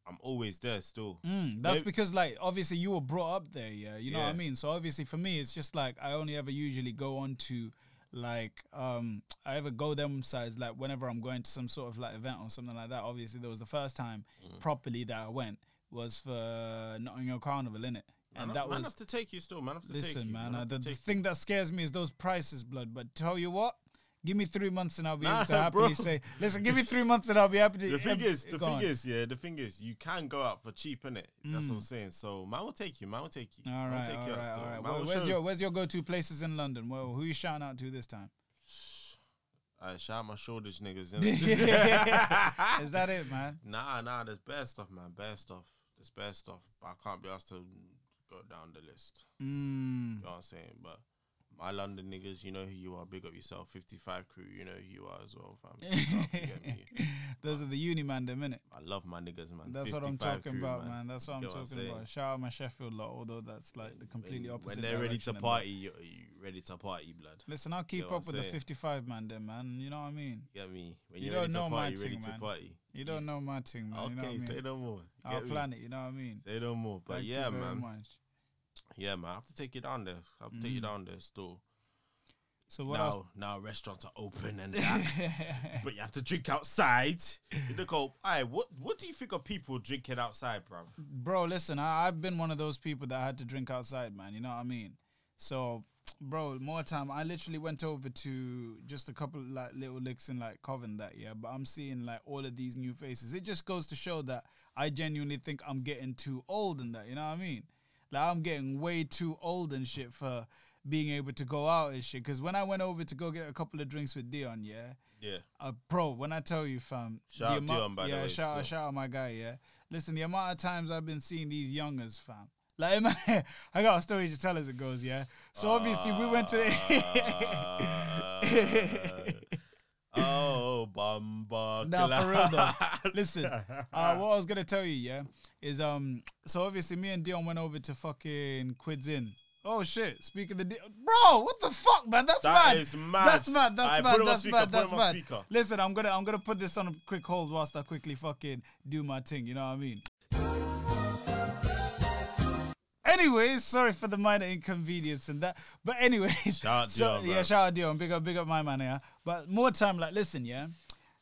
S4: I'm always there still.
S3: Mm, that's
S4: Maybe-
S3: because like obviously you were brought up there, yeah. You know what I
S4: Yeah.
S3: mean? So obviously for me it's just like I only ever usually go on to like um I ever go them sides like whenever I'm going to some sort of like event or something like that. Obviously there was the first time
S4: Mm.
S3: properly that I went was for Notting Hill Carnival, innit? And
S4: man,
S3: that
S4: man
S3: was
S4: have to take you still. Man have to take
S3: listen,
S4: you.
S3: man.
S4: have
S3: Uh,
S4: to
S3: the, the
S4: take
S3: thing that scares me is those prices, blood. But tell you what, give me three months and I'll be
S4: Nah,
S3: able to happily
S4: bro.
S3: say, listen, give me three months and I'll be happy to.
S4: The thing is, the thing
S3: on.
S4: is, yeah, the thing is, you can go out for cheap, innit? That's what I'm
S3: Mm.
S4: saying. So, man will take you. Man will take you.
S3: All right,
S4: take
S3: all
S4: you
S3: right, all right. Well, where's your Where's your go-to places in London? Well, who you shouting out to this time?
S4: I shout out my shoulders, niggas. innit?
S3: Is that it, man?
S4: Nah, nah. There's bad stuff, man. Bad stuff. There's bad stuff, but I can't be asked to go down the list.
S3: Mm.
S4: You know what I'm saying? But my London niggas, you know who you are. Big up yourself. 55 crew, you know who you are as well, fam. Big up, you get me?
S3: Those are the uni man, them innit?
S4: I love my niggas, man.
S3: That's what I'm talking
S4: crew,
S3: about, man. That's what I'm
S4: what I'm
S3: talking about. Shout out my Sheffield lot, although that's like the completely
S4: when,
S3: opposite.
S4: When they're ready to party, you you ready to party, blood.
S3: Listen, I'll keep up
S4: I'm
S3: with the 55 man, then, man. You know what I mean?
S4: You get me? When
S3: You
S4: you're
S3: don't know my
S4: party, ready
S3: thing,
S4: to
S3: man.
S4: party.
S3: You don't know my thing, man.
S4: Okay,
S3: you know what I mean?
S4: say no more. You
S3: Our
S4: me?
S3: planet, you know what I mean?
S4: Say no more. But
S3: Thank
S4: yeah, man. Yeah, man. I have to take you down there. I have to take you
S3: Mhm.
S4: down there still.
S3: So what
S4: now,
S3: else?
S4: now restaurants are open and that, but you have to drink outside. The cold. Aye, what what do you think of people drinking outside, bro?
S3: bro, listen, I, I've been one of those people that had to drink outside, man. You know what I mean? So, bro, more time. I literally went over to just a couple like little licks in like Coven that year, but I'm seeing like all of these new faces. It just goes to show that I genuinely think I'm getting too old in that. You know what I mean? Like I'm getting way too old and shit for being able to go out and shit. Because when I went over to go get a couple of drinks with Dion, yeah,
S4: Yeah.
S3: uh, bro, when I tell you, fam,
S4: Shout out Dion, by the
S3: yeah,
S4: way,
S3: shout out, shout out my guy, yeah. Listen, the amount of times I've been seeing these youngers, fam. Like, I got a story to tell as it goes, yeah. So obviously we went to.
S4: Uh, oh, Bamba.
S3: Nah, for real though. Listen, uh, what I was gonna tell you, yeah, is um, so obviously me and Dion went over to fucking Quids Inn. Oh shit! Speaking the, di- bro, what the fuck, man? That's
S4: That
S3: mad.
S4: is mad.
S3: That's mad. That's
S4: Aight,
S3: mad.
S4: put it on
S3: That's
S4: speaker,
S3: mad. That's mad.
S4: speaker.
S3: Listen, I'm gonna I'm gonna put this on a quick hold whilst I quickly fucking do my thing. You know what I mean? Anyways, sorry for the minor inconvenience and that. But anyways,
S4: Shout
S3: so,
S4: Dion,
S3: yeah, shout out Dion. Big up, big up my man, yeah. But more time, like, listen, yeah.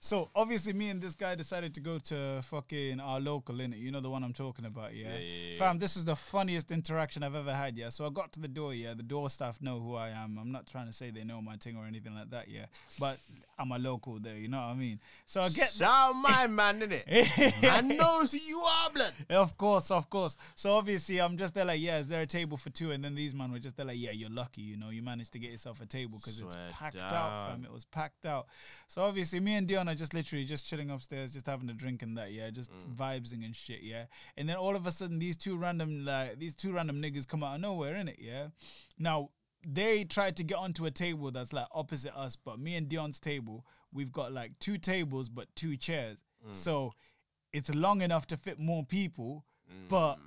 S3: So obviously, me and this guy decided to go to fucking our local, innit? You know the one I'm talking about, yeah.
S4: Yeah, yeah, yeah.
S3: Fam, this is the funniest interaction I've ever had, yeah. So I got to the door, yeah. The door staff know who I am. I'm not trying to say they know my thing or anything like that, yeah. But I'm a local there, you know what I mean? So I get
S4: Shout out my man, in it. I knows who you are, blood.
S3: Of course, of course. So obviously, I'm just there like, yeah, is there a table for two? And then these man were just there like, yeah, you're lucky, you know, you managed to get yourself a table because it's packed out,
S4: down.
S3: fam. It was packed out. So obviously, me and Dion just literally just chilling upstairs, just having a drink and that, yeah, just
S4: Mm.
S3: vibesing and shit, yeah. And then all of a sudden, these two random like these two random niggas come out of nowhere, in it, yeah. Now they tried to get onto a table that's like opposite us, but me and Dion's table, we've got like two tables but two chairs.
S4: Mm.
S3: So it's long enough to fit more people,
S4: Mm.
S3: but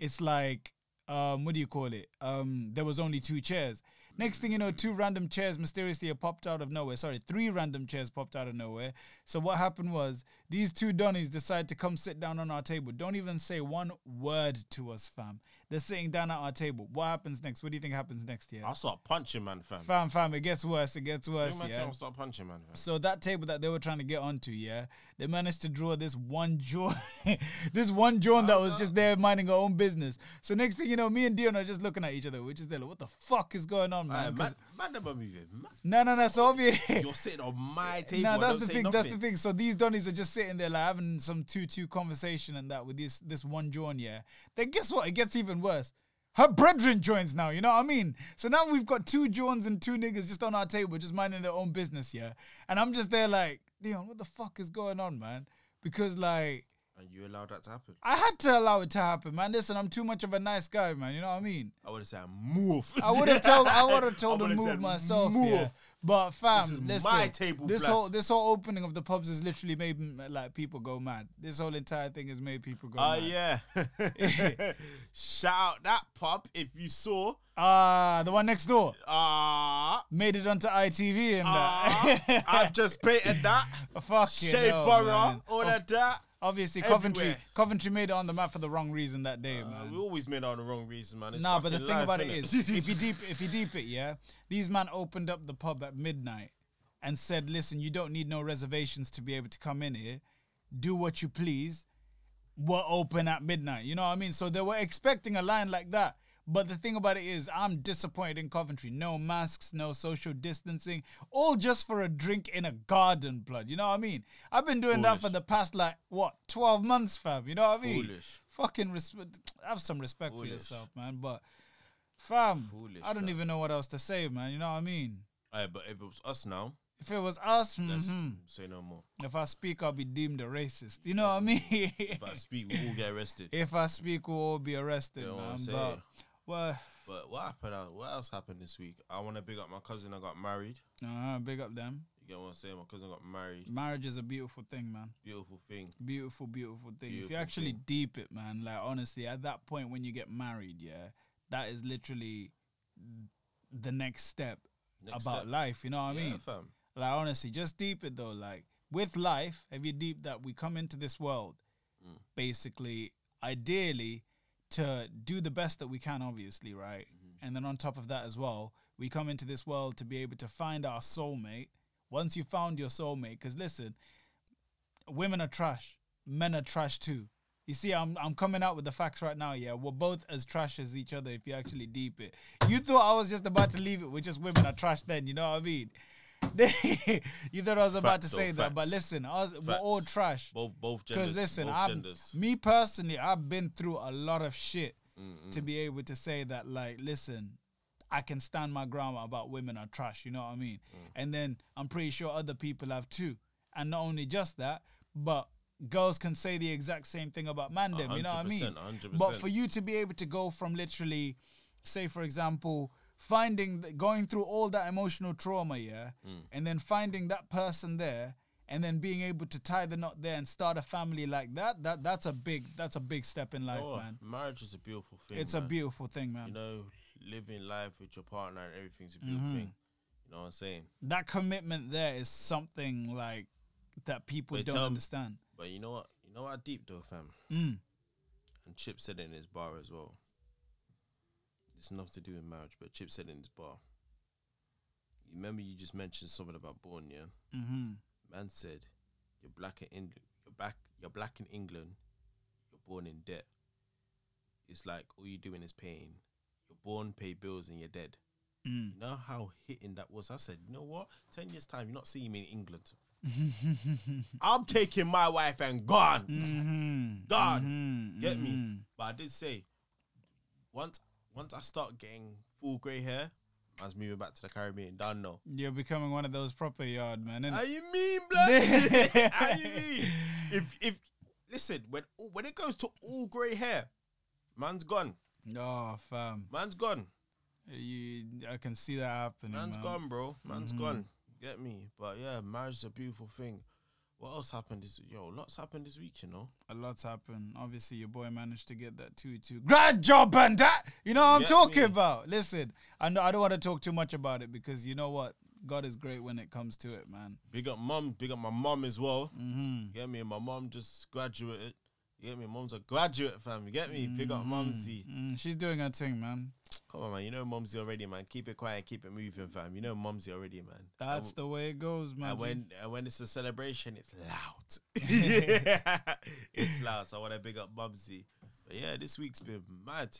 S3: it's like um what do you call it? Um there was only two chairs. Next thing you know, two random chairs mysteriously popped out of nowhere. Sorry, three random chairs popped out of nowhere. So what happened was these two Donnies decided to come sit down on our table. Don't even say one word to us, fam. They're sitting down at our table. What happens next? What do you think happens next year?
S4: I'll start punching, man, fam.
S3: Fam, fam, it gets worse. It gets worse. Yeah.
S4: tongue, start punching, man, fam.
S3: So that table that they were trying to get onto, yeah, they managed to draw this one John, this one John that was just there minding her own business. So next thing you know, me and Dion are just looking at each other. We're just there like, what the fuck is going on, man? 'Cause-
S4: man, man, never moving.
S3: No, no, no. So obviously,
S4: You're sitting on my table.
S3: no,
S4: I
S3: that's the thing. That's the thing. So these Donnies are just sitting there like having some two-two conversation and that with this this one John, yeah. Then guess what? It gets even worse. Her brethren joins now, you know what I mean? So now we've got two Johns and two niggas just on our table, just minding their own business, yeah. And I'm just there like, Dion, what the fuck is going on, man? Because like
S4: And you allowed that to happen.
S3: I had to allow it to happen, man. Listen, I'm too much of a nice guy, man. You know what I mean?
S4: I would have said move.
S3: I would have told I would have told him move myself.
S4: "Move."
S3: Yeah. But fam,
S4: This is
S3: listen,
S4: my table,
S3: this whole this whole opening of the pubs has literally made like people go mad. This whole entire thing has made people go
S4: Oh yeah. Shout out that pub if you saw.
S3: Ah, the one next door
S4: Ah,
S3: made it onto ITV and
S4: ah,
S3: that.
S4: I've just painted that.
S3: Fuck
S4: Shea Borough, all of that.
S3: Obviously, Coventry
S4: everywhere.
S3: Coventry made it on the map for the wrong reason that day,
S4: Uh,
S3: man.
S4: we always made it on the wrong reason, man. It's
S3: Nah, but the
S4: fucking
S3: thing
S4: life,
S3: about it
S4: innit?
S3: is, if you deep, if you deep it, yeah, these man opened up the pub at midnight and said, "Listen, you don't need no reservations to be able to come in here. Do what you please. We're open at midnight." You know what I mean? So they were expecting a line like that. But the thing about it is, I'm disappointed in Coventry. No masks, no social distancing, all just for a drink in a garden, blood. You know what I mean? I've been doing that for the past like what, twelve months, fam. You know what I mean?
S4: Foolish.
S3: Fucking respect. Have some respect for yourself, man. But fam,
S4: Foolish,
S3: I don't
S4: fam.
S3: even know what else to say, man. You know what I mean?
S4: Aye, but if it was us now,
S3: If it was us, mhm,
S4: say no more.
S3: if I speak, I'll be deemed a racist. You know what I mean?
S4: If I speak, we'll all get arrested.
S3: if I speak, we'll all be arrested,
S4: You know
S3: man. But well,
S4: But what happened? else- What else happened this week? I want to big up my cousin. I got married.
S3: uh, big up them.
S4: You get what I'm saying? My cousin got married.
S3: Marriage is a beautiful thing, man.
S4: Beautiful thing.
S3: Beautiful, beautiful thing. if you actually
S4: thing.
S3: deep it, man, like honestly, at that point when you get married, yeah, that is literally the next step
S4: Next
S3: about
S4: step.
S3: life. You know what I
S4: Yeah,
S3: mean?
S4: fam.
S3: Like honestly, just deep it though. Like with life, if you deep that we come into this world,
S4: Mm.
S3: basically, ideally, to do the best that we can, obviously, right?
S4: Mm-hmm.
S3: And then on top of that as well, we come into this world to be able to find our soulmate. Once you found your soulmate, because listen, women are trash, men are trash too. You see, I'm I'm coming out with the facts right now. Yeah, we're both as trash as each other if you actually deep it. You thought I was just about to leave it with just women are trash. Then you know what I mean. you thought I was about to say
S4: though,
S3: that, but listen, was, we're all trash.
S4: Both both genders.
S3: Because listen,
S4: both
S3: I'm,
S4: genders.
S3: me personally, I've been through a lot of shit to be able to say that, like, listen, I can stand my ground about women are trash. You know what I mean?
S4: Mm.
S3: And then I'm pretty sure other people have too. And not only just that, but girls can say the exact same thing about man them. You know what I mean?
S4: 100%, 100%.
S3: But for you to be able to go from literally, say for example, finding going through all that emotional trauma, yeah,
S4: Mm.
S3: and then finding that person there, and then being able to tie the knot there and start a family like that, that that's a big that's a big step in life,
S4: Oh,
S3: man.
S4: marriage is a beautiful thing.
S3: It's a beautiful thing, man.
S4: You know, living life with your partner and everything's a
S3: Mm-hmm.
S4: beautiful thing. You know what I'm saying?
S3: that commitment there is something like that people
S4: Wait,
S3: don't understand.
S4: But you know what? You know what deep though, fam.
S3: Mm.
S4: And Chip said it in his bar as well. It's nothing to do with marriage, but Chip said in his bar. You remember you just mentioned something about born, yeah?
S3: hmm
S4: Man said, "You're black in England. You're back. You're black in England. You're born in debt. It's like all you're doing is paying. You're born, pay bills, and you're dead.
S3: Mm.
S4: You know how hitting that was? I said, you know what? Ten years time, you're not seeing me in England. I'm taking my wife and gone,
S3: hmm
S4: gone.
S3: hmm
S4: Get me?
S3: hmm
S4: But I did say, once once I start getting full grey hair, I was moving back to the Caribbean. Done no.
S3: You're becoming one of those proper yard man.
S4: How you mean, blood? How you mean? If if listen, when when it goes to all grey hair, man's gone.
S3: Oh, fam.
S4: Man's gone.
S3: You, I can see that happening.
S4: Man's
S3: man.
S4: gone, bro. Man's
S3: Mhm.
S4: gone. Get me? But yeah, marriage is a beautiful thing. What else happened this yo, lots happened this week, you know?
S3: A lot's happened. Obviously, your boy managed to get that two two. Great job, and that. You know what I'm
S4: Get
S3: talking
S4: me?
S3: about. Listen, I know I don't want to talk too much about it because you know what, God is great when it comes to it, man.
S4: Big up mum, big up my mum as well.
S3: Mm-hmm.
S4: Get me? And my mum just graduated. You get me? Mom's a graduate fam. You get me? Big up mumsy.
S3: Mm, she's doing her thing, man.
S4: Come on, man. You know mumsy already, man. Keep it quiet, keep it moving, fam. You know mumsy already, man.
S3: That's the way it goes, man.
S4: And when and when it's a celebration, it's loud. it's loud. So I want to big up Bubsy. But yeah, this week's been mad.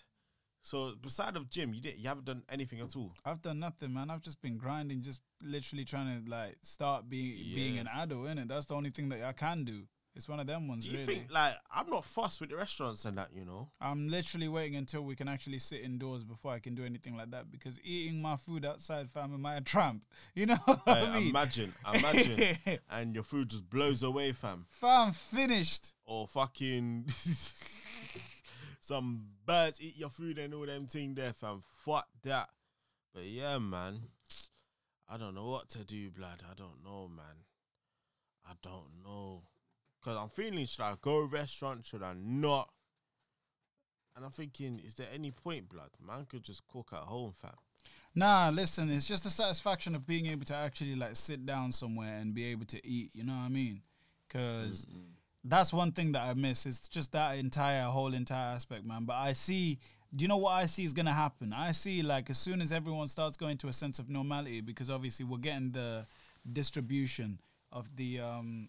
S4: So beside of gym, you didn't, you haven't done anything at all.
S3: I've done nothing, man. I've just been grinding, just literally trying to like start being being
S4: Yeah.
S3: an adult, innit? That's the only thing that I can do. It's one of them ones,
S4: Do you
S3: really.
S4: think like I'm not fussed with the restaurants and that, you know?
S3: I'm literally waiting until we can actually sit indoors before I can do anything like that because eating my food outside, fam, am I a tramp? You know what I
S4: Like,
S3: mean?
S4: imagine, imagine, and your food just blows away, fam.
S3: fam, finished.
S4: Or fucking some birds eat your food and all them thing there, fam. Fuck that. But yeah, man. I don't know what to do, blood. I don't know, man. I don't know. Cause I'm feeling should I go restaurant, should I not? And I'm thinking, is there any point, blood? Man could just cook at home, fam.
S3: Nah, listen, it's just the satisfaction of being able to actually like sit down somewhere and be able to eat. You know what I mean? Because that's one thing that I miss. It's just that entire whole entire aspect, man. But I see. Do you know what I see is gonna happen? I see like as soon as everyone starts going to a sense of normality, because obviously we're getting the distribution of the um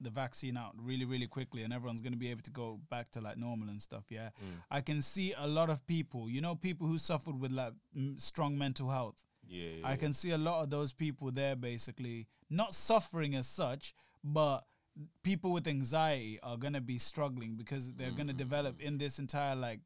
S3: the vaccine out really really quickly and everyone's going to be able to go back to like normal and stuff yeah? I can see a lot of people you know people who suffered with like m- strong mental health?
S4: Yeah,
S3: I can see a lot of those people there basically not suffering as such, but people with anxiety are gonna be struggling because they're gonna develop in this entire like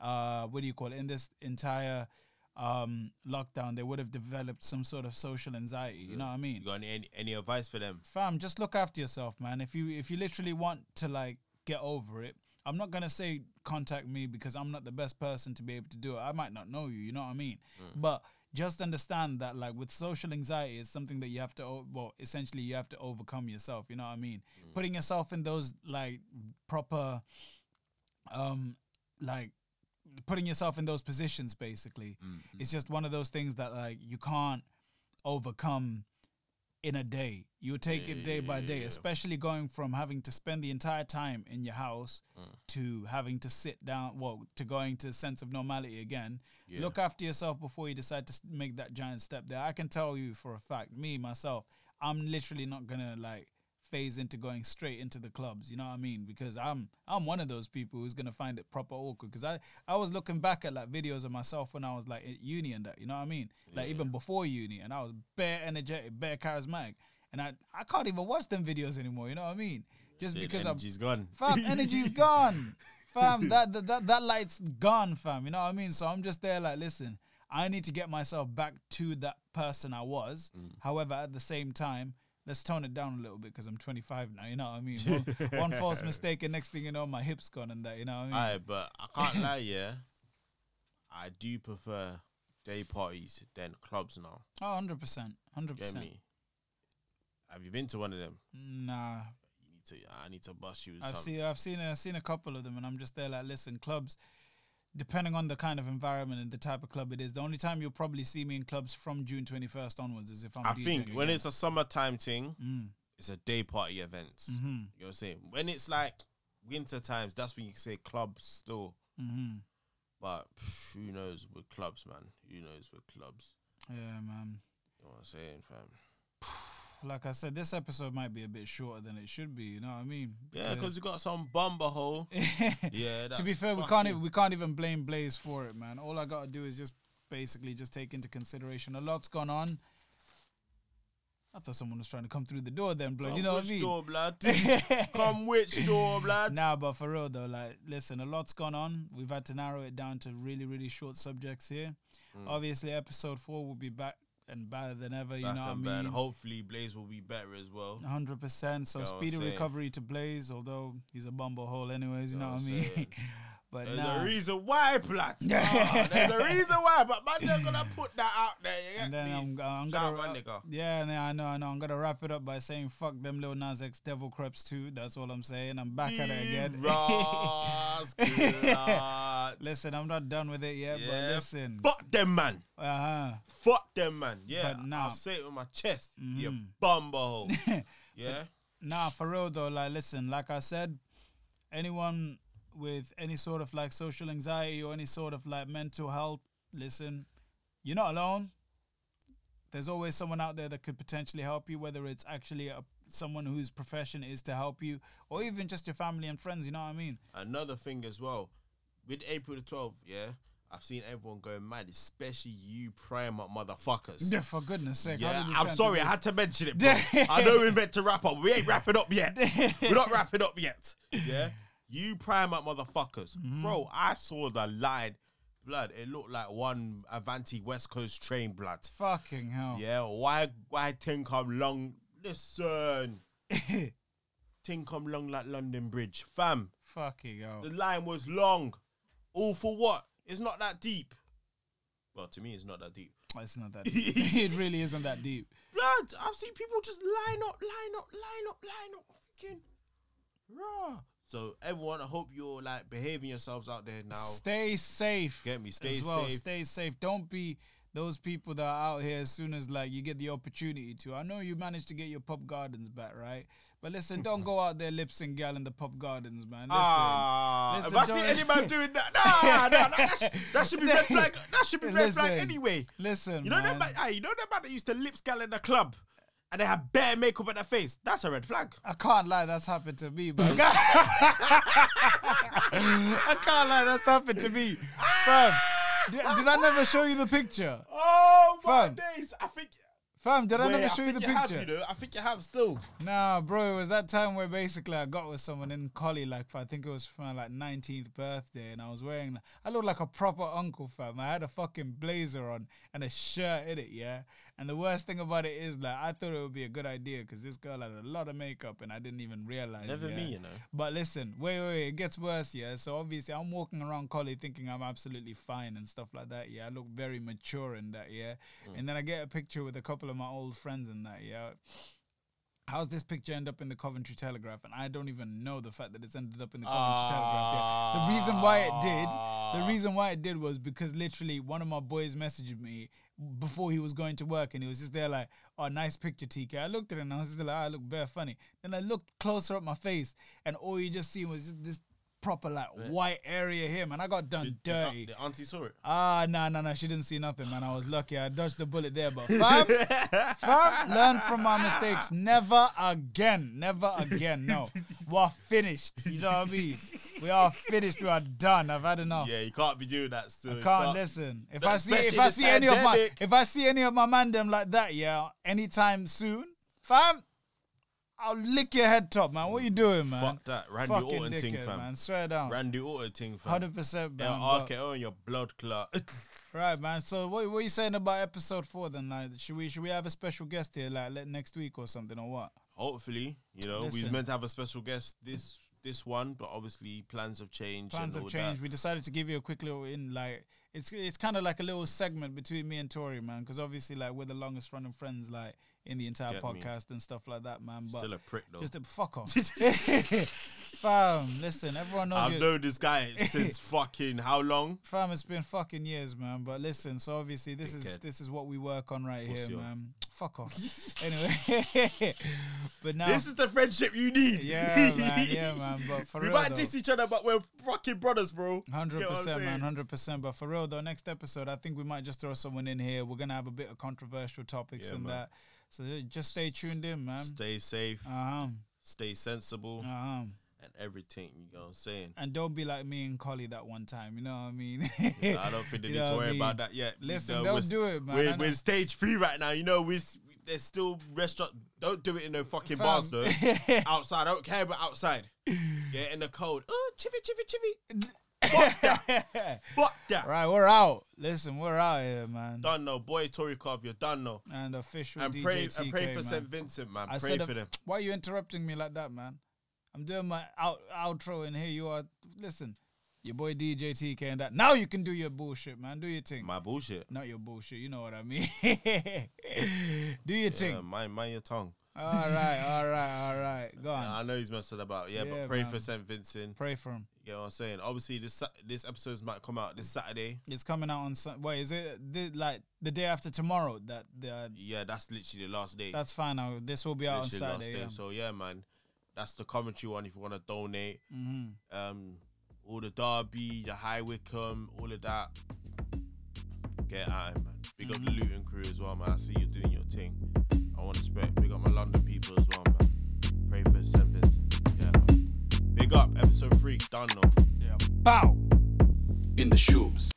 S3: uh what do you call it? In this entire um lockdown they would have developed some sort of social anxiety you know what i mean?
S4: You got any, any any advice for them?
S3: fam just look after yourself man. If you if you literally want to like get over it i'm not gonna say contact me because i'm not the best person to be able to do it. I might not know you you know what i mean? But just understand that like with social anxiety it's something that you have to well essentially you have to overcome yourself you know what i mean? Putting yourself in those like proper um like putting yourself in those positions basically. Mm-hmm. It's just one of those things that like you can't overcome in a day. You take it day by day
S4: Yeah.
S3: especially going from having to spend the entire time in your house mm. to having to sit down well to going to a sense of normality again.
S4: Yeah.
S3: look after yourself before you decide to make that giant step there. I can tell you for a fact me myself i'm literally not gonna like phase into going straight into the clubs you know what i mean because i'm i'm one of those people who's gonna find it proper awkward because i i was looking back at like videos of myself when i was like at uni and that you know what i mean like even before uni and i was bare energetic bare charismatic and i i can't even watch them videos anymore you know what i mean just
S4: Dude,
S3: because i'm
S4: energy's gone.
S3: fam energy's gone fam that, that that that light's gone fam you know what i mean so i'm just there like listen I need to get myself back to that person I was.
S4: Mm.
S3: However, at the same time, let's tone it down a little bit because I'm 25 now. You know what I mean? One, one false mistake, and next thing you know, my hips gone and that. You know what I mean?
S4: Aye, but I can't lie, yeah. I do prefer day parties than clubs now.
S3: oh, 100 percent, 100
S4: Get
S3: percent.
S4: me? Have you been to one of them?
S3: Nah,
S4: You need to. I need to bust you.
S3: I've seen I've seen I've seen a couple of them, and I'm just there like, listen, clubs. Depending on the kind of environment and the type of club it is, the only time you'll probably see me in clubs from June 21st onwards is if I'm.
S4: I
S3: DJing
S4: think when
S3: again.
S4: it's a summertime thing,
S3: Mm,
S4: it's a day party event.
S3: mm-hmm,
S4: You know what I'm saying? When it's like winter times, that's when you say clubs still.
S3: mm-hmm.
S4: But pff, who knows with clubs, man? Who knows with clubs?
S3: Yeah, man.
S4: You know what I'm saying, fam?
S3: Like I said, this episode might be a bit shorter than it should be. You know what I mean?
S4: Yeah, because you got some bumper hole. Yeah,
S3: to be fair, we can't even, we can't even blame Blaze for it, man. All I gotta do is just basically just take into consideration a lot's gone on. I thought someone was trying to come through the door then, blood.
S4: Come
S3: you know what I mean?
S4: door, blood? Come which door, blood?
S3: Nah, but for real though, like, listen, a lot's gone on. We've had to narrow it down to really, really short subjects here.
S4: Mm.
S3: Obviously, episode four will be back and better than ever. You
S4: Back
S3: know what I mean?
S4: Hopefully, Blaze will be better as well.
S3: Hundred percent. So
S4: You know
S3: speedy recovery to Blaze, although he's a bumble hole, anyways. You know
S4: know
S3: what I
S4: what
S3: mean? but
S4: There's
S3: nah.
S4: a reason why, blood. Ah, there's a reason why, but man, they're gonna put that out there. You
S3: And then
S4: me?
S3: I'm, I'm
S4: Shout
S3: gonna
S4: out my
S3: ra-
S4: nigga.
S3: yeah, nah, I know, I know. I'm gonna wrap it up by saying fuck them Lil Nas X Devil Creps too. That's all I'm saying. I'm back at it again.
S4: Rascals.
S3: listen, I'm not done with it yet, but listen,
S4: Fuck them, man.
S3: uh huh.
S4: Fuck them, man. Yeah,
S3: But nah.
S4: I'll say it with my chest. You
S3: Mhm.
S4: bumble. yeah.
S3: Nah, for real though, like listen, like I said, anyone with any sort of like social anxiety or any sort of like mental health, listen, you're not alone. There's always someone out there that could potentially help you, whether it's actually a, someone whose profession is to help you, or even just your family and friends. You know what I mean?
S4: Another thing as well, with April the 12th, yeah, I've seen everyone going mad, especially you Primark motherfuckers.
S3: Yeah, for goodness sake.
S4: Yeah, I'm sorry, I had to mention it, bro. I know we're meant to wrap up. We ain't wrapping up yet. We're not wrapping up yet. Yeah, you Primark motherfuckers,
S3: Mm-hmm.
S4: bro. I saw the line, blood. It looked like one Avanti West Coast train, blood.
S3: Fucking hell.
S4: Yeah, why why think I'm long? Listen, think I'm long like London Bridge, fam.
S3: Fucking hell.
S4: The line was long. All for what? It's not that deep. Well, to me, it's not that deep.
S3: Oh, it's not that deep. it really isn't that deep.
S4: Blood, I've seen people just line up, line up, line up, line up. Freaking raw. So everyone, I hope you're like behaving yourselves out there now.
S3: Stay safe.
S4: Get me, stay
S3: well.
S4: safe.
S3: Stay safe. Don't be those people that are out here as soon as like you get the opportunity to. I know you managed to get your pub gardens back, right? But listen, don't go out there lip sync gal in the pub gardens, man. Listen.
S4: Ah,
S3: Listen,
S4: if I see any man doing that, nah, nah, nah, that, sh- that should be red flag. That should be red flag anyway.
S3: Listen,
S4: You know that
S3: man.
S4: man, you know that man that used to lip scale in the club and they had bare makeup on their face. That's a red flag.
S3: I can't lie, that's happened to me, but I can't lie, that's happened to me. Fam, did, did I never show you the picture?
S4: Oh my
S3: Fam.
S4: days! I think.
S3: Fam, did I never show you the
S4: have,
S3: picture?
S4: you know, I think you have still.
S3: Nah, bro, it was that time where basically I got with someone in Collie, like I think it was for my like 19th birthday, and I was wearing, I looked like a proper uncle, fam. I had a fucking blazer on and a shirt in it, yeah. And the worst thing about it is, like, I thought it would be a good idea because this girl had a lot of makeup, and I didn't even realize.
S4: Never
S3: yeah.
S4: me, you know.
S3: But listen, wait, wait, wait, it gets worse, yeah. So obviously, I'm walking around Collie thinking I'm absolutely fine and stuff like that. Yeah, I look very mature in that, yeah. Mm. And then I get a picture with a couple of my old friends in that, yeah. How's this picture end up in the Coventry Telegraph? And I don't even know the fact that it's ended up in the Coventry Telegraph. Yeah. The reason why it did, the reason why it did was because literally one of my boys messaged me before he was going to work and he was just there like, oh, nice picture, TK. I looked at it and I was just like, ah, I look bare funny. Then I looked closer at my face and all you just see was just this proper like white area here, man. I got done dirty.
S4: The auntie saw it.
S3: Ah, nah, nah, nah. She didn't see nothing, man. I was lucky. I dodged the bullet there, but fam, fam, learn from my mistakes. Never again. Never again. No, we're finished. You know what I mean? We are finished. We are done. I've had enough.
S4: Yeah, you can't be doing that still.
S3: I
S4: You
S3: can't listen. If I see, if I see any of my, if I see any of my man them like that, yeah, anytime soon, fam, I'll lick your head top, man. What you doing, man?
S4: Fuck that. Randy
S3: Fucking
S4: Orton thing, fam.
S3: man. Swear down.
S4: Randy Orton thing, fam.
S3: Hundred percent,
S4: Yeah,
S3: man. but-
S4: RKO and your blood clot.
S3: Right, man. So what what are you saying about episode four then? Like, should we should we have a special guest here, like let next week or something or what?
S4: Hopefully, you know, we
S3: Listen.
S4: meant to have a special guest this this one, but obviously plans have changed.
S3: Plans
S4: and
S3: have
S4: all
S3: changed.
S4: That.
S3: We decided to give you a quick little in, like it's it's kind of like a little segment between me and Tori, man, because obviously like we're the longest running friends, like in the entire
S4: Get me.
S3: podcast and stuff like that, man. But
S4: Still a prick though.
S3: just a fuck off, fam. Listen, everyone knows
S4: I've known this guy since fucking how long?
S3: Fam, it's been fucking years, man. But listen, so obviously this is this is what we work on right
S4: What's
S3: here,
S4: your-
S3: man. Fuck off. anyway, but now
S4: This is the friendship you need.
S3: Yeah, man. Yeah, man. But for
S4: we
S3: real,
S4: might diss each other, but we're fucking brothers, bro.
S3: hundred
S4: Get what I'm
S3: percent, man. Hundred percent. But for real, though, next episode, I think we might just throw someone in here. We're gonna have a bit of controversial topics
S4: Yeah,
S3: and
S4: man.
S3: that. So just stay tuned in, man.
S4: Stay safe,
S3: Uh huh.
S4: stay sensible,
S3: Uh huh.
S4: and everything. You know what I'm saying?
S3: And don't be like me and Collie that one time. You know what I mean?
S4: I don't think they need to
S3: what I
S4: worry
S3: mean?
S4: about that yet.
S3: Listen,
S4: You know,
S3: don't do it, man.
S4: We're, we're stage three right now. You know, we're there's still restaurant. Don't do it in the fucking
S3: Fam.
S4: bars though. outside, I don't care about outside. Yeah, in the cold. Oh, chivvy, chivvy, chivvy. Fuck that. Fuck that.
S3: right, we're out. Listen, we're out here, man.
S4: Done no, boy. ToryCOV, you're done no.
S3: And official
S4: And
S3: DJ
S4: pray,
S3: TK,
S4: and pray for
S3: man.
S4: St. Vincent, man.
S3: I
S4: pray for
S3: a-
S4: them.
S3: Uh, why are you interrupting me like that, man? I'm doing my out, outro, and here you are. Listen, your boy DJ TK and that. Now you can do your bullshit, man. Do your thing.
S4: My bullshit.
S3: Not your bullshit. You know what I mean. do your
S4: Yeah,
S3: thing.
S4: mind, mind your tongue.
S3: All right, all right, all right. Go on.
S4: Yeah, I know he's messing about. Yeah,
S3: Yeah,
S4: but pray
S3: man.
S4: for St. Vincent.
S3: Pray for him.
S4: You know what I'm saying? Obviously, this this episode might come out this Saturday.
S3: It's coming out on. Wait, is it the, like the day after tomorrow? That the,
S4: Yeah, that's literally the last day.
S3: that's fine. Now this will be out on
S4: Literally last
S3: Saturday.
S4: day.
S3: Yeah.
S4: So yeah, man, that's the commentary one. If you want to donate,
S3: Mm-hmm.
S4: um, all the Derby, the High Wycombe, all of that, get at it, man. Big up the
S3: Mm-hmm.
S4: Luton crew as well, man. I see you doing your thing. I want to spread. Big up my London people as well, man. Pray for St. Vincent. Yeah, man. Big up, episode three, done though.
S3: Yeah. Bow.
S1: In the shoes.